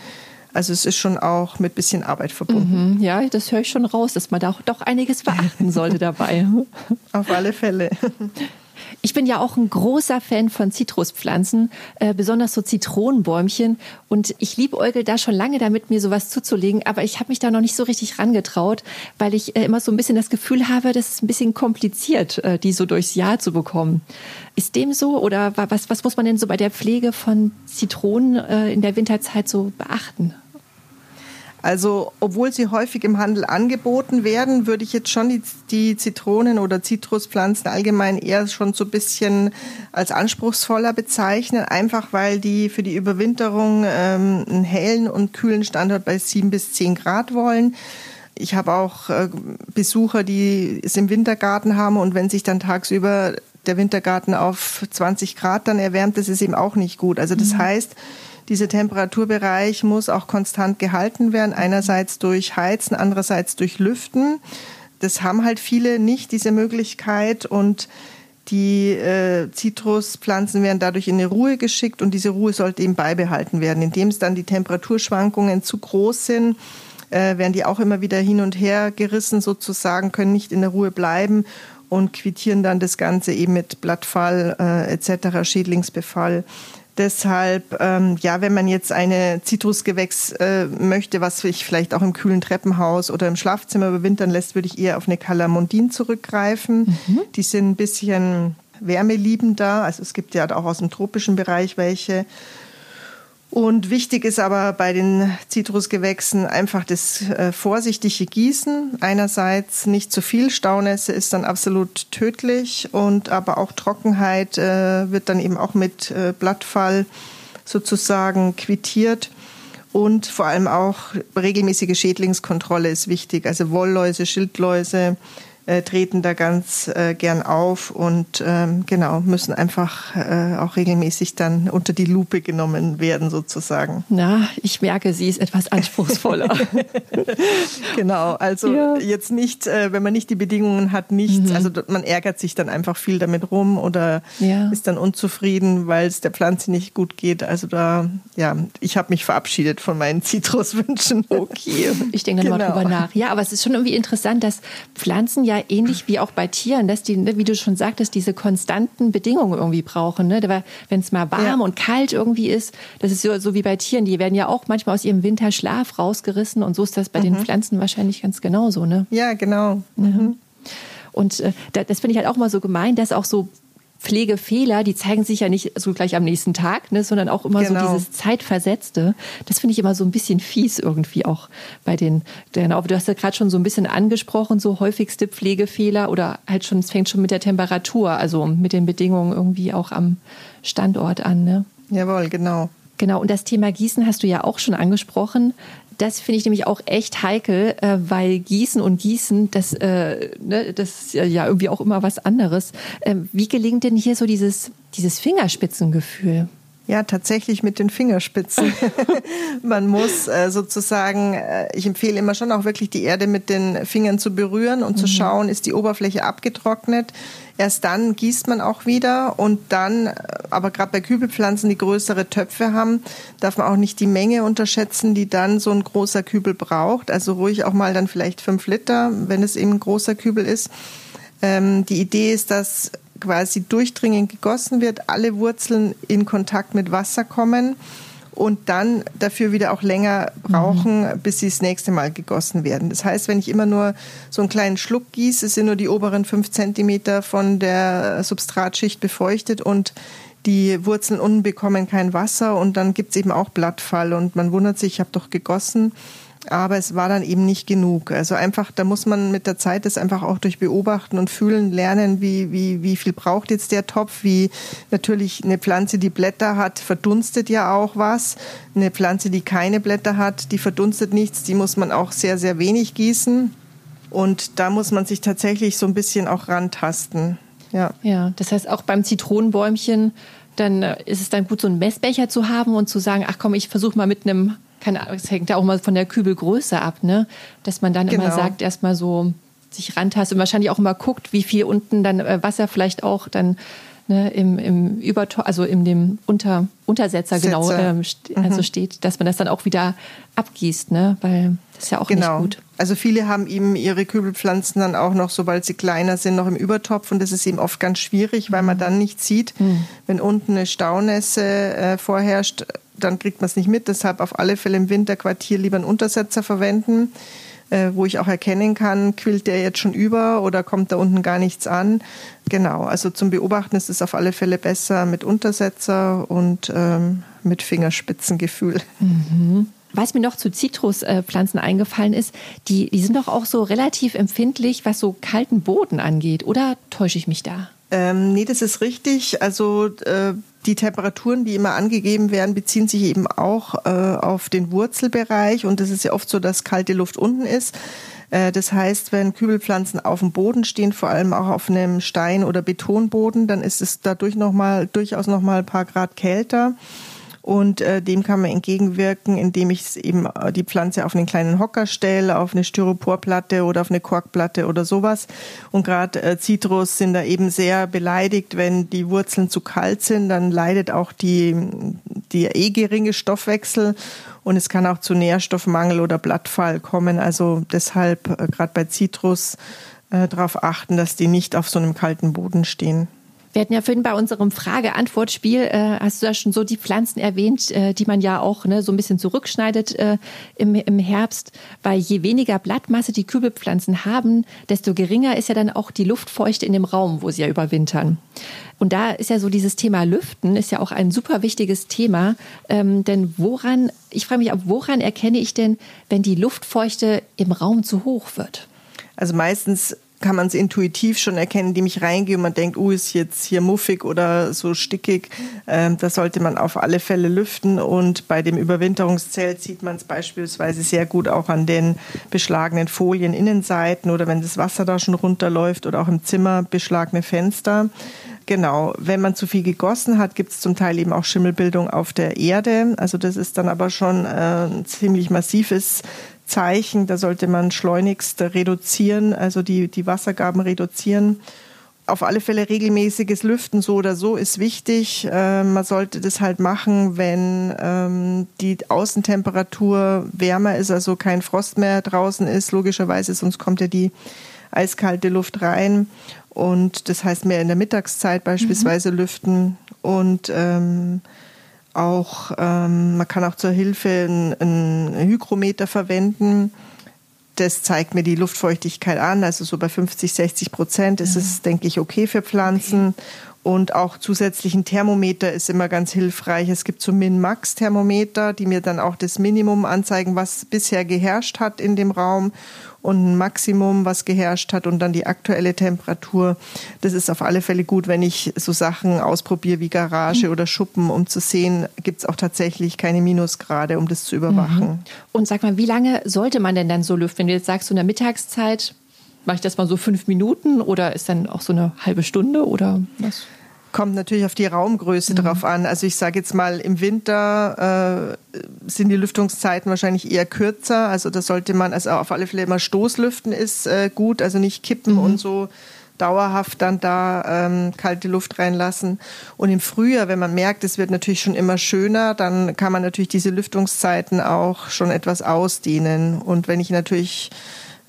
Also es ist schon auch mit bisschen Arbeit verbunden. Mhm, ja, das höre ich schon raus, dass man da auch doch einiges beachten sollte dabei. Auf alle Fälle. Ich bin ja auch ein großer Fan von Zitruspflanzen, äh, besonders so Zitronenbäumchen. Und ich liebe Eugel da schon lange damit, mir sowas zuzulegen. Aber ich habe mich da noch nicht so richtig rangetraut, weil ich äh, immer so ein bisschen das Gefühl habe, das ist ein bisschen kompliziert, äh, die so durchs Jahr zu bekommen. Ist dem so? Oder was, was muss man denn so bei der Pflege von Zitronen äh, in der Winterzeit so beachten? Also, obwohl sie häufig im Handel angeboten werden, würde ich jetzt schon die, die, Zitronen oder Zitruspflanzen allgemein eher schon so ein bisschen als anspruchsvoller bezeichnen, einfach weil die für die Überwinterung ähm, einen hellen und kühlen Standort bei sieben bis zehn Grad wollen. Ich habe auch äh, Besucher, die es im Wintergarten haben und wenn sich dann tagsüber der Wintergarten auf 20 Grad dann erwärmt, das ist eben auch nicht gut. Also das mhm. heißt, dieser Temperaturbereich muss auch konstant gehalten werden, einerseits durch Heizen, andererseits durch Lüften. Das haben halt viele nicht, diese Möglichkeit und die äh, Zitruspflanzen werden dadurch in eine Ruhe geschickt und diese Ruhe sollte eben beibehalten werden. Indem es dann die Temperaturschwankungen zu groß sind, äh, werden die auch immer wieder hin und her gerissen sozusagen, können nicht in der Ruhe bleiben und quittieren dann das Ganze eben mit Blattfall äh, etc., Schädlingsbefall. Deshalb, ähm, ja, wenn man jetzt eine Zitrusgewächs äh, möchte, was sich vielleicht auch im kühlen Treppenhaus oder im Schlafzimmer überwintern lässt, würde ich eher auf eine Calamondin zurückgreifen. Mhm. Die sind ein bisschen wärmeliebender. Also es gibt ja auch aus dem tropischen Bereich welche. Und wichtig ist aber bei den Zitrusgewächsen einfach das äh, vorsichtige Gießen. Einerseits nicht zu viel Staunässe ist dann absolut tödlich und aber auch Trockenheit äh, wird dann eben auch mit äh, Blattfall sozusagen quittiert. Und vor allem auch regelmäßige Schädlingskontrolle ist wichtig. Also Wollläuse, Schildläuse, äh, treten da ganz äh, gern auf und ähm, genau müssen einfach äh, auch regelmäßig dann unter die Lupe genommen werden sozusagen. Na, ich merke, sie ist etwas anspruchsvoller. genau, also ja. jetzt nicht, äh, wenn man nicht die Bedingungen hat, nichts. Mhm. Also man ärgert sich dann einfach viel damit rum oder ja. ist dann unzufrieden, weil es der Pflanze nicht gut geht. Also da, ja, ich habe mich verabschiedet von meinen Zitruswünschen. Okay, ich denke genau. mal drüber nach. Ja, aber es ist schon irgendwie interessant, dass Pflanzen ja ja ähnlich wie auch bei Tieren, dass die, ne, wie du schon sagtest, diese konstanten Bedingungen irgendwie brauchen. Ne? Wenn es mal warm ja. und kalt irgendwie ist, das ist so, so, wie bei Tieren, die werden ja auch manchmal aus ihrem Winterschlaf rausgerissen und so ist das bei mhm. den Pflanzen wahrscheinlich ganz genauso. Ne? Ja, genau. Mhm. Und äh, das finde ich halt auch mal so gemein, dass auch so Pflegefehler, die zeigen sich ja nicht so gleich am nächsten Tag, ne, sondern auch immer genau. so dieses Zeitversetzte. Das finde ich immer so ein bisschen fies irgendwie auch bei den, genau, du hast ja gerade schon so ein bisschen angesprochen, so häufigste Pflegefehler oder halt schon, es fängt schon mit der Temperatur, also mit den Bedingungen irgendwie auch am Standort an, ne? Jawohl, genau. Genau, und das Thema Gießen hast du ja auch schon angesprochen. Das finde ich nämlich auch echt heikel, äh, weil Gießen und Gießen, das, äh, ne, das ist ja irgendwie auch immer was anderes. Ähm, wie gelingt denn hier so dieses, dieses Fingerspitzengefühl? Ja, tatsächlich mit den Fingerspitzen. Man muss äh, sozusagen, äh, ich empfehle immer schon auch wirklich die Erde mit den Fingern zu berühren und mhm. zu schauen, ist die Oberfläche abgetrocknet. Erst dann gießt man auch wieder und dann, äh, aber gerade bei Kübelpflanzen, die größere Töpfe haben, darf man auch nicht die Menge unterschätzen, die dann so ein großer Kübel braucht. Also ruhig auch mal dann vielleicht fünf Liter, wenn es eben ein großer Kübel ist. Ähm, die Idee ist, dass quasi durchdringend gegossen wird, alle Wurzeln in Kontakt mit Wasser kommen und dann dafür wieder auch länger brauchen, mhm. bis sie das nächste Mal gegossen werden. Das heißt, wenn ich immer nur so einen kleinen Schluck gieße, sind nur die oberen fünf Zentimeter von der Substratschicht befeuchtet und die Wurzeln unten bekommen kein Wasser und dann gibt es eben auch Blattfall und man wundert sich, ich habe doch gegossen. Aber es war dann eben nicht genug. Also einfach, da muss man mit der Zeit das einfach auch durch Beobachten und Fühlen lernen, wie, wie, wie viel braucht jetzt der Topf, wie natürlich eine Pflanze, die Blätter hat, verdunstet ja auch was. Eine Pflanze, die keine Blätter hat, die verdunstet nichts, die muss man auch sehr, sehr wenig gießen. Und da muss man sich tatsächlich so ein bisschen auch rantasten. Ja. ja, das heißt auch beim Zitronenbäumchen, dann äh, ist es dann gut, so einen Messbecher zu haben und zu sagen, ach komm, ich versuche mal mit einem keine Ahnung, es hängt ja auch mal von der Kübelgröße ab, ne? Dass man dann genau. immer sagt, erstmal so sich rantastet und wahrscheinlich auch immer guckt, wie viel unten dann äh, Wasser vielleicht auch dann ne, im, im Übertor, also in dem Unter, Untersetzer Setzer. genau ähm, st mhm. also steht, dass man das dann auch wieder abgießt, ne? Weil das ist ja auch genau. nicht gut. Also viele haben eben ihre Kübelpflanzen dann auch noch, sobald sie kleiner sind, noch im Übertopf und das ist eben oft ganz schwierig, weil man mhm. dann nicht sieht, mhm. wenn unten eine Staunässe äh, vorherrscht, dann kriegt man es nicht mit. Deshalb auf alle Fälle im Winterquartier lieber einen Untersetzer verwenden, äh, wo ich auch erkennen kann, quillt der jetzt schon über oder kommt da unten gar nichts an. Genau, also zum Beobachten ist es auf alle Fälle besser mit Untersetzer und ähm, mit Fingerspitzengefühl. Mhm. Was mir noch zu Zitruspflanzen eingefallen ist, die, die sind doch auch so relativ empfindlich, was so kalten Boden angeht. Oder täusche ich mich da? Ähm, nee, das ist richtig. Also äh, die Temperaturen, die immer angegeben werden, beziehen sich eben auch äh, auf den Wurzelbereich. Und es ist ja oft so, dass kalte Luft unten ist. Äh, das heißt, wenn Kübelpflanzen auf dem Boden stehen, vor allem auch auf einem Stein- oder Betonboden, dann ist es dadurch noch mal, durchaus noch mal ein paar Grad kälter. Und äh, dem kann man entgegenwirken, indem ich eben äh, die Pflanze auf einen kleinen Hocker stelle, auf eine Styroporplatte oder auf eine Korkplatte oder sowas. Und gerade äh, Zitrus sind da eben sehr beleidigt, wenn die Wurzeln zu kalt sind, dann leidet auch die, die eh geringe Stoffwechsel und es kann auch zu Nährstoffmangel oder Blattfall kommen. Also deshalb äh, gerade bei Zitrus äh, darauf achten, dass die nicht auf so einem kalten Boden stehen. Wir hatten ja vorhin bei unserem Frage-Antwort-Spiel, äh, hast du ja schon so die Pflanzen erwähnt, äh, die man ja auch ne, so ein bisschen zurückschneidet äh, im, im Herbst. Weil je weniger Blattmasse die Kübelpflanzen haben, desto geringer ist ja dann auch die Luftfeuchte in dem Raum, wo sie ja überwintern. Und da ist ja so dieses Thema Lüften, ist ja auch ein super wichtiges Thema. Ähm, denn woran, ich frage mich, woran erkenne ich denn, wenn die Luftfeuchte im Raum zu hoch wird? Also meistens kann man es intuitiv schon erkennen, indem ich reingehe und man denkt, oh, ist jetzt hier muffig oder so stickig. Ähm, das sollte man auf alle Fälle lüften. Und bei dem Überwinterungszelt sieht man es beispielsweise sehr gut auch an den beschlagenen Folien Innenseiten oder wenn das Wasser da schon runterläuft oder auch im Zimmer beschlagene Fenster. Genau, wenn man zu viel gegossen hat, gibt es zum Teil eben auch Schimmelbildung auf der Erde. Also das ist dann aber schon äh, ein ziemlich massives Zeichen. Da sollte man schleunigst reduzieren, also die, die Wassergaben reduzieren. Auf alle Fälle regelmäßiges Lüften so oder so ist wichtig. Äh, man sollte das halt machen, wenn ähm, die Außentemperatur wärmer ist, also kein Frost mehr draußen ist, logischerweise, sonst kommt ja die eiskalte Luft rein. Und das heißt mehr in der Mittagszeit beispielsweise mhm. lüften. Und ähm, auch, ähm, man kann auch zur Hilfe ein, ein Hygrometer verwenden. Das zeigt mir die Luftfeuchtigkeit an. Also so bei 50, 60 Prozent ist ja. es, denke ich, okay für Pflanzen. Okay. Und auch zusätzlichen Thermometer ist immer ganz hilfreich. Es gibt so Min-Max-Thermometer, die mir dann auch das Minimum anzeigen, was bisher geherrscht hat in dem Raum und ein Maximum, was geherrscht hat und dann die aktuelle Temperatur. Das ist auf alle Fälle gut, wenn ich so Sachen ausprobiere wie Garage mhm. oder Schuppen, um zu sehen, gibt es auch tatsächlich keine Minusgrade, um das zu überwachen. Mhm. Und sag mal, wie lange sollte man denn dann so lüften? Wenn du jetzt sagst, so in der Mittagszeit, mache ich das mal so fünf Minuten oder ist dann auch so eine halbe Stunde oder was? Kommt natürlich auf die Raumgröße mhm. drauf an. Also ich sage jetzt mal, im Winter äh, sind die Lüftungszeiten wahrscheinlich eher kürzer. Also da sollte man, also auf alle Fälle immer Stoßlüften ist äh, gut, also nicht kippen mhm. und so dauerhaft dann da ähm, kalte Luft reinlassen. Und im Frühjahr, wenn man merkt, es wird natürlich schon immer schöner, dann kann man natürlich diese Lüftungszeiten auch schon etwas ausdehnen. Und wenn ich natürlich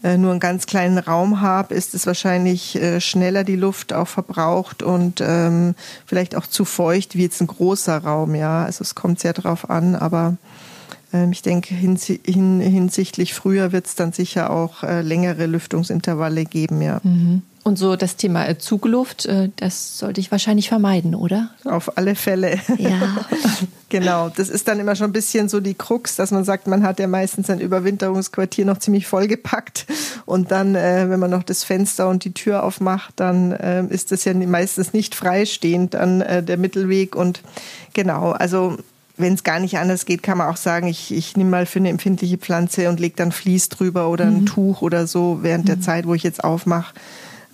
nur einen ganz kleinen Raum habe, ist es wahrscheinlich äh, schneller die Luft auch verbraucht und ähm, vielleicht auch zu feucht wie jetzt ein großer Raum. Ja, also es kommt sehr drauf an, aber ähm, ich denke, hinsichtlich früher wird es dann sicher auch äh, längere Lüftungsintervalle geben, ja. Mhm. Und so das Thema äh, Zugluft, äh, das sollte ich wahrscheinlich vermeiden, oder? Auf alle Fälle. Ja. genau. Das ist dann immer schon ein bisschen so die Krux, dass man sagt, man hat ja meistens ein Überwinterungsquartier noch ziemlich vollgepackt. Und dann, äh, wenn man noch das Fenster und die Tür aufmacht, dann ist das ja meistens nicht freistehend, dann äh, der Mittelweg. Und genau, also wenn es gar nicht anders geht, kann man auch sagen, ich, ich nehme mal für eine empfindliche Pflanze und lege dann Vlies drüber oder ein mhm. Tuch oder so während mhm. der Zeit, wo ich jetzt aufmache.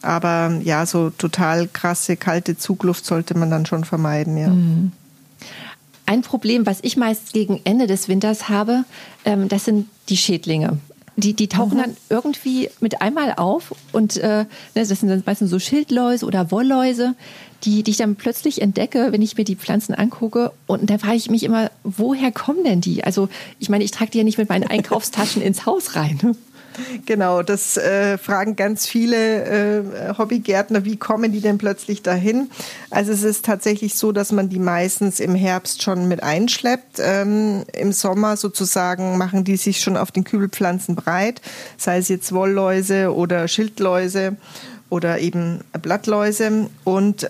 Aber ja, so total krasse kalte Zugluft sollte man dann schon vermeiden, ja. Mhm. Ein Problem, was ich meist gegen Ende des Winters habe, ähm, das sind die Schädlinge. Die, die tauchen mhm. dann irgendwie mit einmal auf und äh, ne, das sind dann meistens so Schildläuse oder Wollläuse, die, die ich dann plötzlich entdecke, wenn ich mir die Pflanzen angucke. Und da frage ich mich immer, woher kommen denn die? Also ich meine, ich trage die ja nicht mit meinen Einkaufstaschen ins Haus rein. Genau, das äh, fragen ganz viele äh, Hobbygärtner, wie kommen die denn plötzlich dahin? Also es ist tatsächlich so, dass man die meistens im Herbst schon mit einschleppt. Ähm, Im Sommer sozusagen machen die sich schon auf den Kübelpflanzen breit, sei es jetzt Wollläuse oder Schildläuse oder eben Blattläuse. Und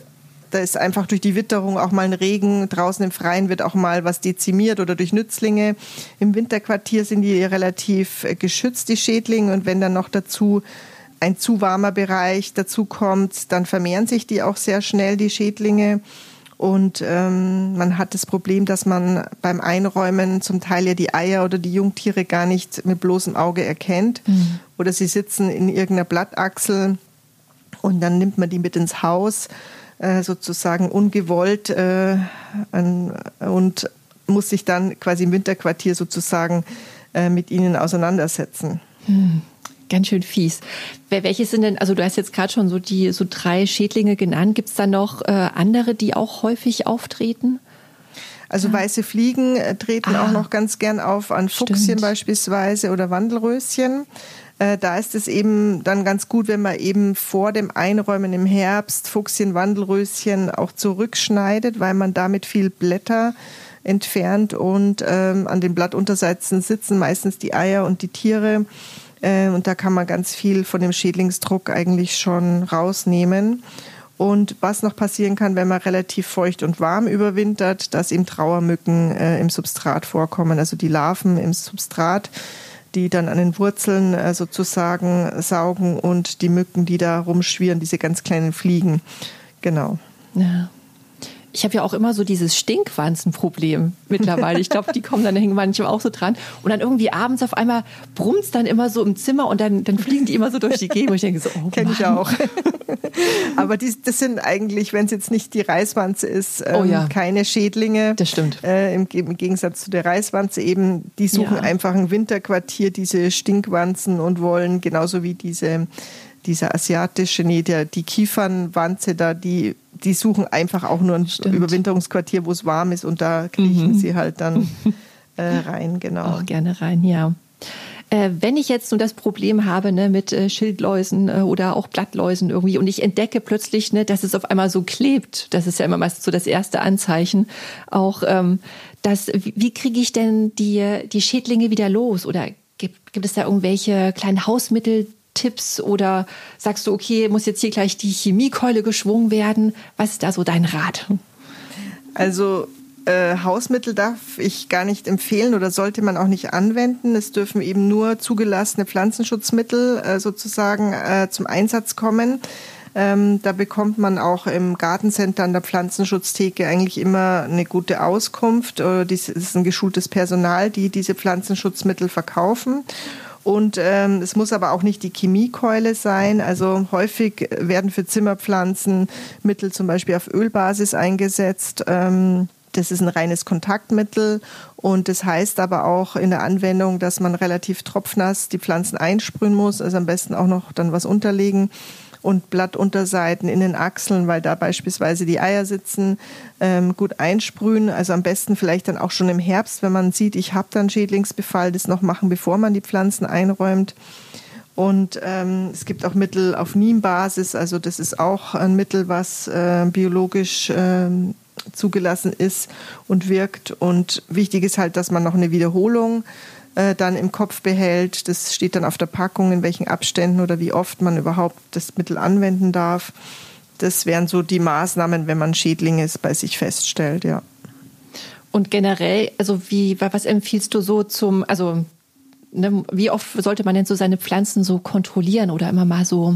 da ist einfach durch die Witterung auch mal ein Regen. Draußen im Freien wird auch mal was dezimiert oder durch Nützlinge. Im Winterquartier sind die relativ äh, geschützt, die Schädlinge. Und wenn dann noch dazu ein zu warmer Bereich dazu kommt, dann vermehren sich die auch sehr schnell, die Schädlinge. Und ähm, man hat das Problem, dass man beim Einräumen zum Teil ja die Eier oder die Jungtiere gar nicht mit bloßem Auge erkennt. Mhm. Oder sie sitzen in irgendeiner Blattachsel und dann nimmt man die mit ins Haus äh, sozusagen ungewollt äh, und muss sich dann quasi im Winterquartier sozusagen äh, mit ihnen auseinandersetzen. Hm. Ganz schön fies. Welche sind denn, also du hast jetzt gerade schon so die so drei Schädlinge genannt. Gibt es da noch äh, andere, die auch häufig auftreten? Also weiße Fliegen äh, treten ah, auch noch ganz gern auf an Fuchschen stimmt. beispielsweise oder Wandelröschen. Äh, da ist es eben dann ganz gut, wenn man eben vor dem Einräumen im Herbst Fuchschen, Wandelröschen auch zurückschneidet, weil man damit viel Blätter entfernt und ähm, an den Blattunterseiten sitzen meistens die Eier und die Tiere. Äh, und da kann man ganz viel von dem Schädlingsdruck eigentlich schon rausnehmen. Und was noch passieren kann, wenn man relativ feucht und warm überwintert, dass eben Trauermücken äh, im Substrat vorkommen, also die Larven im Substrat die dann an den Wurzeln äh, sozusagen saugen und die Mücken, die da rumschwirren, diese ganz kleinen Fliegen. Genau. Ja. Ich habe ja auch immer so dieses Stinkwanzenproblem mittlerweile. Ich glaube, die kommen dann hängen manchmal auch so dran. Und dann irgendwie abends auf einmal brummt es dann immer so im Zimmer und dann, dann fliegen die immer so durch die Gegend. Und ich denke so, oh Kenne ich auch. Aber die, das sind eigentlich, wenn es jetzt nicht die Reiswanze ist, ähm, oh ja. keine Schädlinge. Das stimmt. Äh, im, im, Gegensatz zu der Reiswanze eben, die suchen ja. einfach ein Winterquartier, diese Stinkwanzen und wollen genauso wie diese dieser asiatische, nee, der, die Kiefernwanze da, die, die suchen einfach auch nur ein Stimmt. Überwinterungsquartier, wo es warm ist und da kriechen mhm. sie halt dann äh, rein, genau. Auch gerne rein, ja. Äh, wenn ich jetzt nur das Problem habe ne, mit äh, Schildläusen äh, oder auch Blattläusen irgendwie und ich entdecke plötzlich, ne, dass es auf einmal so klebt, das ist ja immer meist so das erste Anzeichen, auch ähm, dass, wie, wie kriege ich denn die, die Schädlinge wieder los oder gibt, gibt es da irgendwelche kleinen Hausmittel, Tipps oder sagst du, okay, muss jetzt hier gleich die Chemiekeule geschwungen werden? Was ist da so dein Rat? Also äh, Hausmittel darf ich gar nicht empfehlen oder sollte man auch nicht anwenden. Es dürfen eben nur zugelassene Pflanzenschutzmittel äh, sozusagen äh, zum Einsatz kommen. Ähm, da bekommt man auch im Gartencenter an der Pflanzenschutztheke eigentlich immer eine gute Auskunft. Äh, das ist ein geschultes Personal, die diese Pflanzenschutzmittel verkaufen. Und ähm, es muss aber auch nicht die Chemiekeule sein. Also häufig werden für Zimmerpflanzen Mittel zum Beispiel auf Ölbasis eingesetzt. Ähm, das ist ein reines Kontaktmittel und das heißt aber auch in der Anwendung, dass man relativ tropfnass die Pflanzen einsprühen muss, also am besten auch noch dann was unterlegen und Blattunterseiten in den Achseln, weil da beispielsweise die Eier sitzen, ähm, gut einsprühen. Also am besten vielleicht dann auch schon im Herbst, wenn man sieht, ich habe dann Schädlingsbefall, das noch machen, bevor man die Pflanzen einräumt. Und ähm, es gibt auch Mittel auf Niembasis, also das ist auch ein Mittel, was äh, biologisch äh, zugelassen ist und wirkt. Und wichtig ist halt, dass man noch eine Wiederholung äh, dann im Kopf behält. Das steht dann auf der Packung, in welchen Abständen oder wie oft man überhaupt das Mittel anwenden darf. Das wären so die Maßnahmen, wenn man Schädlinge bei sich feststellt, ja. Und generell, also wie, was empfiehlst du so zum, also ne, wie oft sollte man denn so seine Pflanzen so kontrollieren oder immer mal so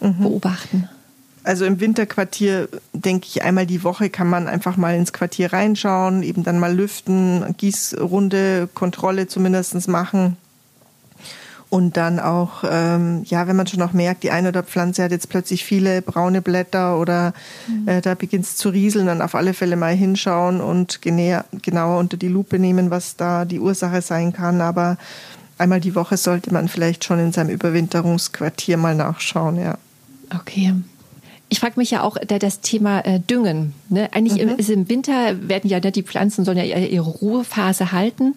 mhm. beobachten? Also im Winterquartier denke ich einmal die Woche kann man einfach mal ins Quartier reinschauen, eben dann mal lüften, Gießrunde, Kontrolle zumindest machen. Und dann auch, ähm, ja, wenn man schon noch merkt, die eine oder Pflanze hat jetzt plötzlich viele braune Blätter oder mhm. äh, da beginnt es zu rieseln, dann auf alle Fälle mal hinschauen und genäher, genauer unter die Lupe nehmen, was da die Ursache sein kann. Aber einmal die Woche sollte man vielleicht schon in seinem Überwinterungsquartier mal nachschauen, ja. Okay. Ich frage mich ja auch da das Thema äh, Düngen. Ne? Eigentlich mhm. ist im Winter werden ja ne, die Pflanzen sollen ja ihre Ruhephase halten,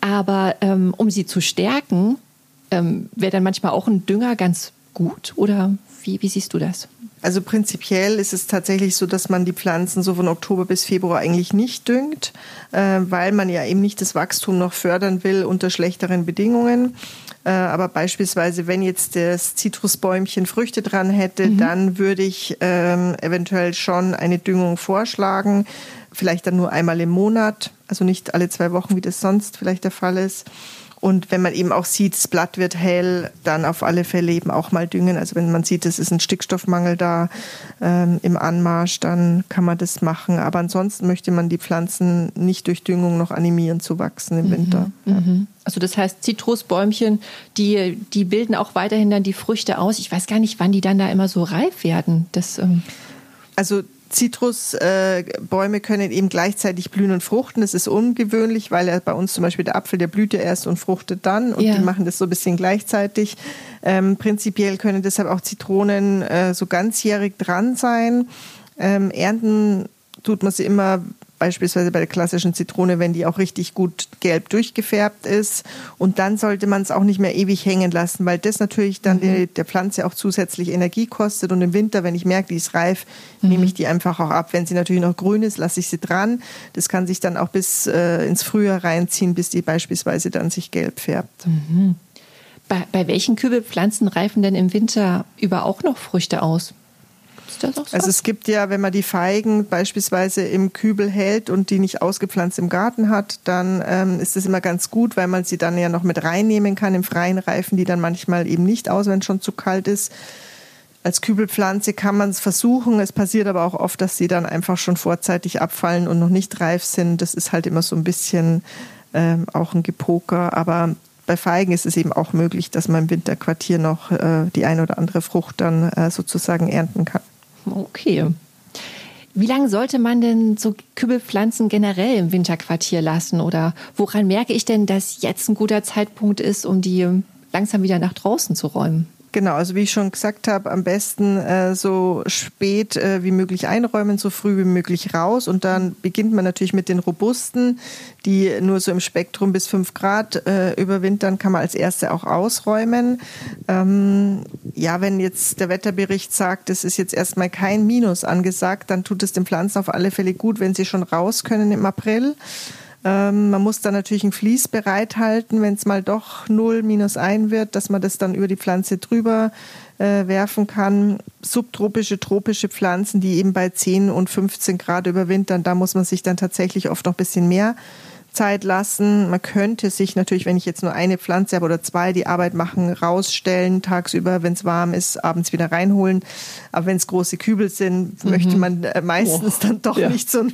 aber ähm, um sie zu stärken, ähm, wäre dann manchmal auch ein Dünger ganz gut oder wie, wie siehst du das? Also prinzipiell ist es tatsächlich so, dass man die Pflanzen so von Oktober bis Februar eigentlich nicht düngt, äh, weil man ja eben nicht das Wachstum noch fördern will unter schlechteren Bedingungen. Äh, aber beispielsweise, wenn jetzt das Zitrusbäumchen Früchte dran hätte, mhm. dann würde ich ähm, eventuell schon eine Düngung vorschlagen. Vielleicht dann nur einmal im Monat, also nicht alle zwei Wochen, wie das sonst vielleicht der Fall ist. Und wenn man eben auch sieht, das Blatt wird hell, dann auf alle Fälle eben auch mal düngen. Also wenn man sieht, es ist ein Stickstoffmangel da ähm, im Anmarsch, dann kann man das machen. Aber ansonsten möchte man die Pflanzen nicht durch Düngung noch animieren zu wachsen im mhm. Winter. Ja. Mhm. Also das heißt, Zitrusbäumchen, die, die bilden auch weiterhin dann die Früchte aus. Ich weiß gar nicht, wann die dann da immer so reif werden. Das, ähm also Zitrusbäume können eben gleichzeitig blühen und fruchten. Das ist ungewöhnlich, weil ja bei uns zum Beispiel der Apfel, der blüht ja erst und fruchtet dann und ja. die machen das so ein bisschen gleichzeitig. Ähm, prinzipiell können deshalb auch Zitronen äh, so ganzjährig dran sein. Ähm, ernten tut man sie immer, beispielsweise bei der klassischen Zitrone, wenn die auch richtig gut gelb durchgefärbt ist. Und dann sollte man es auch nicht mehr ewig hängen lassen, weil das natürlich dann mhm. die, der Pflanze auch zusätzlich Energie kostet. Und im Winter, wenn ich merke, die ist reif, mhm. nehme ich die einfach auch ab. Wenn sie natürlich noch grün ist, lasse ich sie dran. Das kann sich dann auch bis äh, ins Frühjahr reinziehen, bis die beispielsweise dann sich gelb färbt. Mhm. Bei, bei welchen Kübelpflanzen reifen denn im Winter über auch noch Früchte aus? Das auch so? Also es gibt ja, wenn man die Feigen beispielsweise im Kübel hält und die nicht ausgepflanzt im Garten hat, dann ähm, ist das immer ganz gut, weil man sie dann ja noch mit reinnehmen kann. Im Freien reifen die dann manchmal eben nicht aus, wenn es schon zu kalt ist. Als Kübelpflanze kann man es versuchen. Es passiert aber auch oft, dass sie dann einfach schon vorzeitig abfallen und noch nicht reif sind. Das ist halt immer so ein bisschen ähm, auch ein Gepoker. Aber bei Feigen ist es eben auch möglich, dass man im Winterquartier noch äh, die ein oder andere Frucht dann äh, sozusagen ernten kann. Okay. Wie lange sollte man denn so Kübelpflanzen generell im Winterquartier lassen? Oder woran merke ich denn, dass jetzt ein guter Zeitpunkt ist, um die langsam wieder nach draußen zu räumen? Genau, also wie ich schon gesagt habe, am besten äh, so spät äh, wie möglich einräumen, so früh wie möglich raus. Und dann beginnt man natürlich mit den Robusten, die nur so im Spektrum bis 5 Grad äh, überwintern, kann man als erste auch ausräumen. Ähm, ja, wenn jetzt der Wetterbericht sagt, es ist jetzt erstmal kein Minus angesagt, dann tut es den Pflanzen auf alle Fälle gut, wenn sie schon raus können im April. Ähm, man muss dann natürlich ein Vlies bereithalten, wenn es mal doch 0, minus 1 wird, dass man das dann über die Pflanze drüber äh, werfen kann. Subtropische, tropische Pflanzen, die eben bei 10 und 15 Grad überwintern, da muss man sich dann tatsächlich oft noch ein bisschen mehr Zeit lassen. Man könnte sich natürlich, wenn ich jetzt nur eine Pflanze habe oder zwei, die Arbeit machen, rausstellen, tagsüber, wenn es warm ist, abends wieder reinholen. Aber wenn es große Kübel sind, mhm. möchte man äh, meistens oh. dann doch ja. nicht so ein,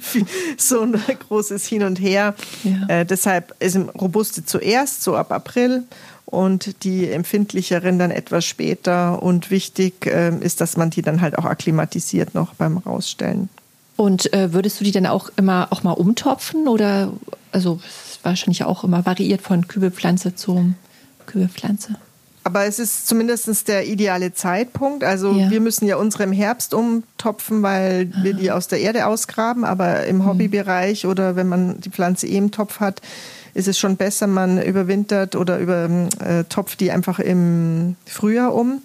so ein großes Hin und Her. Ja. Äh, deshalb ist Robuste zuerst, so ab April und die empfindlicheren dann etwas später. Und wichtig äh, ist, dass man die dann halt auch akklimatisiert noch beim Rausstellen. Und äh, würdest du die dann auch immer auch mal umtopfen oder also wahrscheinlich auch immer variiert von Kübelpflanze zu Kübelpflanze? Aber es ist zumindest der ideale Zeitpunkt. Also ja. wir müssen ja unsere im Herbst umtopfen, weil Aha. wir die aus der Erde ausgraben. Aber im hm. Hobbybereich oder wenn man die Pflanze eh im Topf hat, ist es schon besser, man überwintert oder über, äh, topft die einfach im Frühjahr um,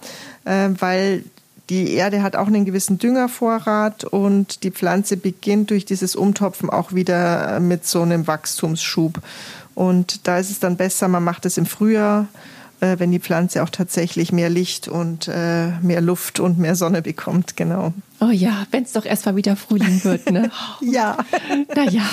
äh, weil die Erde hat auch einen gewissen Düngervorrat und die Pflanze beginnt durch dieses Umtopfen auch wieder mit so einem Wachstumsschub. Und da ist es dann besser, man macht es im Frühjahr, äh, wenn die Pflanze auch tatsächlich mehr Licht und äh, mehr Luft und mehr Sonne bekommt, genau. Oh ja, wenn es doch erst mal wieder Frühling wird, ne? ja. Naja,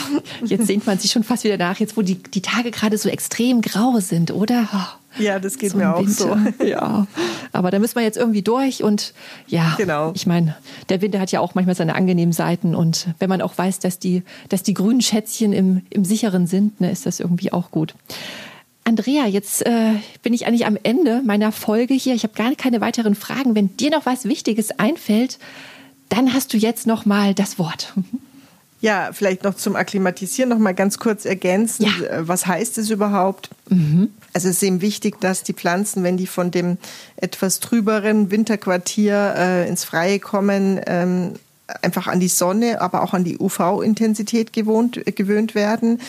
jetzt sehnt man sich schon fast wieder nach, jetzt wo die, die Tage gerade so extrem grau sind, oder? Oh, ja, das geht so mir auch Winter. so. Ja, aber da müssen wir jetzt irgendwie durch und ja, genau. ich meine, der Winter hat ja auch manchmal seine angenehmen Seiten und wenn man auch weiß, dass die, dass die grünen Schätzchen im, im Sicheren sind, ne, ist das irgendwie auch gut. Andrea, jetzt äh, bin ich eigentlich am Ende meiner Folge hier. Ich habe gar keine weiteren Fragen. Wenn dir noch was Wichtiges einfällt, dann hast du jetzt noch mal das Wort. Ja, vielleicht noch zum Akklimatisieren noch mal ganz kurz ergänzen. Ja. Äh, was heißt es überhaupt? Mhm. Also es ist eben wichtig, dass die Pflanzen, wenn die von dem etwas trüberen Winterquartier äh, ins Freie kommen, ähm, einfach an die Sonne, aber auch an die UV-Intensität gewöhnt werden.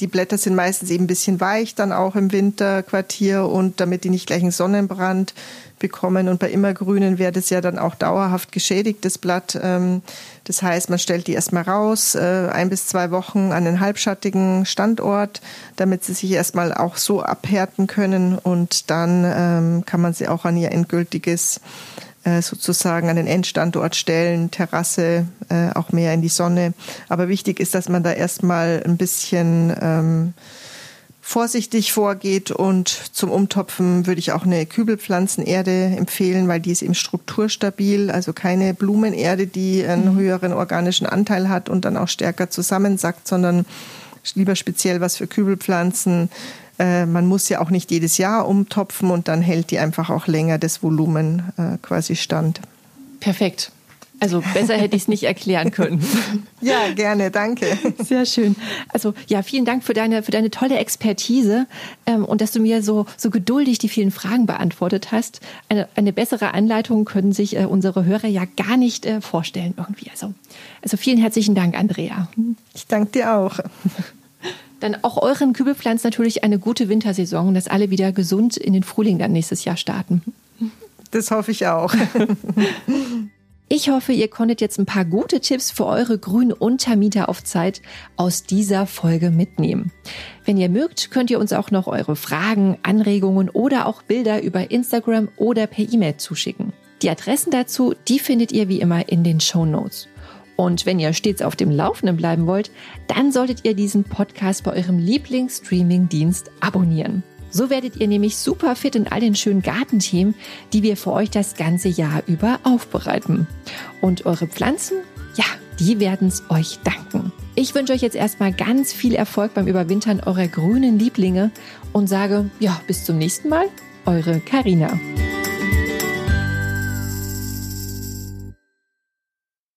Die Blätter sind meistens eben ein bisschen weich, dann auch im Winterquartier und damit die nicht gleich einen Sonnenbrand bekommen. Und bei Immergrünen wäre das ja dann auch dauerhaft geschädigt, das Blatt. Ähm, das heißt, man stellt die erstmal raus, äh, ein bis zwei Wochen an einen halbschattigen Standort, damit sie sich erstmal auch so abhärten können. Und dann ähm, kann man sie auch an ihr endgültiges sozusagen an den Endstandort stellen, Terrasse, äh, auch mehr in die Sonne. Aber wichtig ist, dass man da erstmal ein bisschen ähm, vorsichtig vorgeht und zum Umtopfen würde ich auch eine Kübelpflanzenerde empfehlen, weil die ist eben strukturstabil, also keine Blumenerde, die einen mhm. höheren organischen Anteil hat und dann auch stärker zusammensackt, sondern lieber speziell was für Kübelpflanzen, äh, man muss ja auch nicht jedes Jahr umtopfen und dann hält die einfach auch länger das Volumen äh, quasi stand. Perfekt. Also besser hätte ich es nicht erklären können. Ja, gerne, danke. Sehr schön. Also ja, vielen Dank für deine, für deine tolle Expertise ähm, und dass du mir so, so geduldig die vielen Fragen beantwortet hast. Eine, eine bessere Anleitung können sich äh, unsere Hörer ja gar nicht äh, vorstellen irgendwie. Also, also vielen herzlichen Dank, Andrea. Ich danke dir auch dann auch euren Kübelpflanzen natürlich eine gute Wintersaison, dass alle wieder gesund in den Frühling dann nächstes Jahr starten. Das hoffe ich auch. Ich hoffe, ihr konntet jetzt ein paar gute Tipps für eure grünen Untermieter auf Zeit aus dieser Folge mitnehmen. Wenn ihr mögt, könnt ihr uns auch noch eure Fragen, Anregungen oder auch Bilder über Instagram oder per E-Mail zuschicken. Die Adressen dazu, die findet ihr wie immer in den Show Notes. Und wenn ihr stets auf dem Laufenden bleiben wollt, dann solltet ihr diesen Podcast bei eurem Lieblingsstreaming-Dienst abonnieren. So werdet ihr nämlich super fit in all den schönen Gartenthemen, die wir für euch das ganze Jahr über aufbereiten. Und eure Pflanzen, ja, die werden es euch danken. Ich wünsche euch jetzt erstmal ganz viel Erfolg beim Überwintern eurer grünen Lieblinge und sage, ja, bis zum nächsten Mal, eure Karina.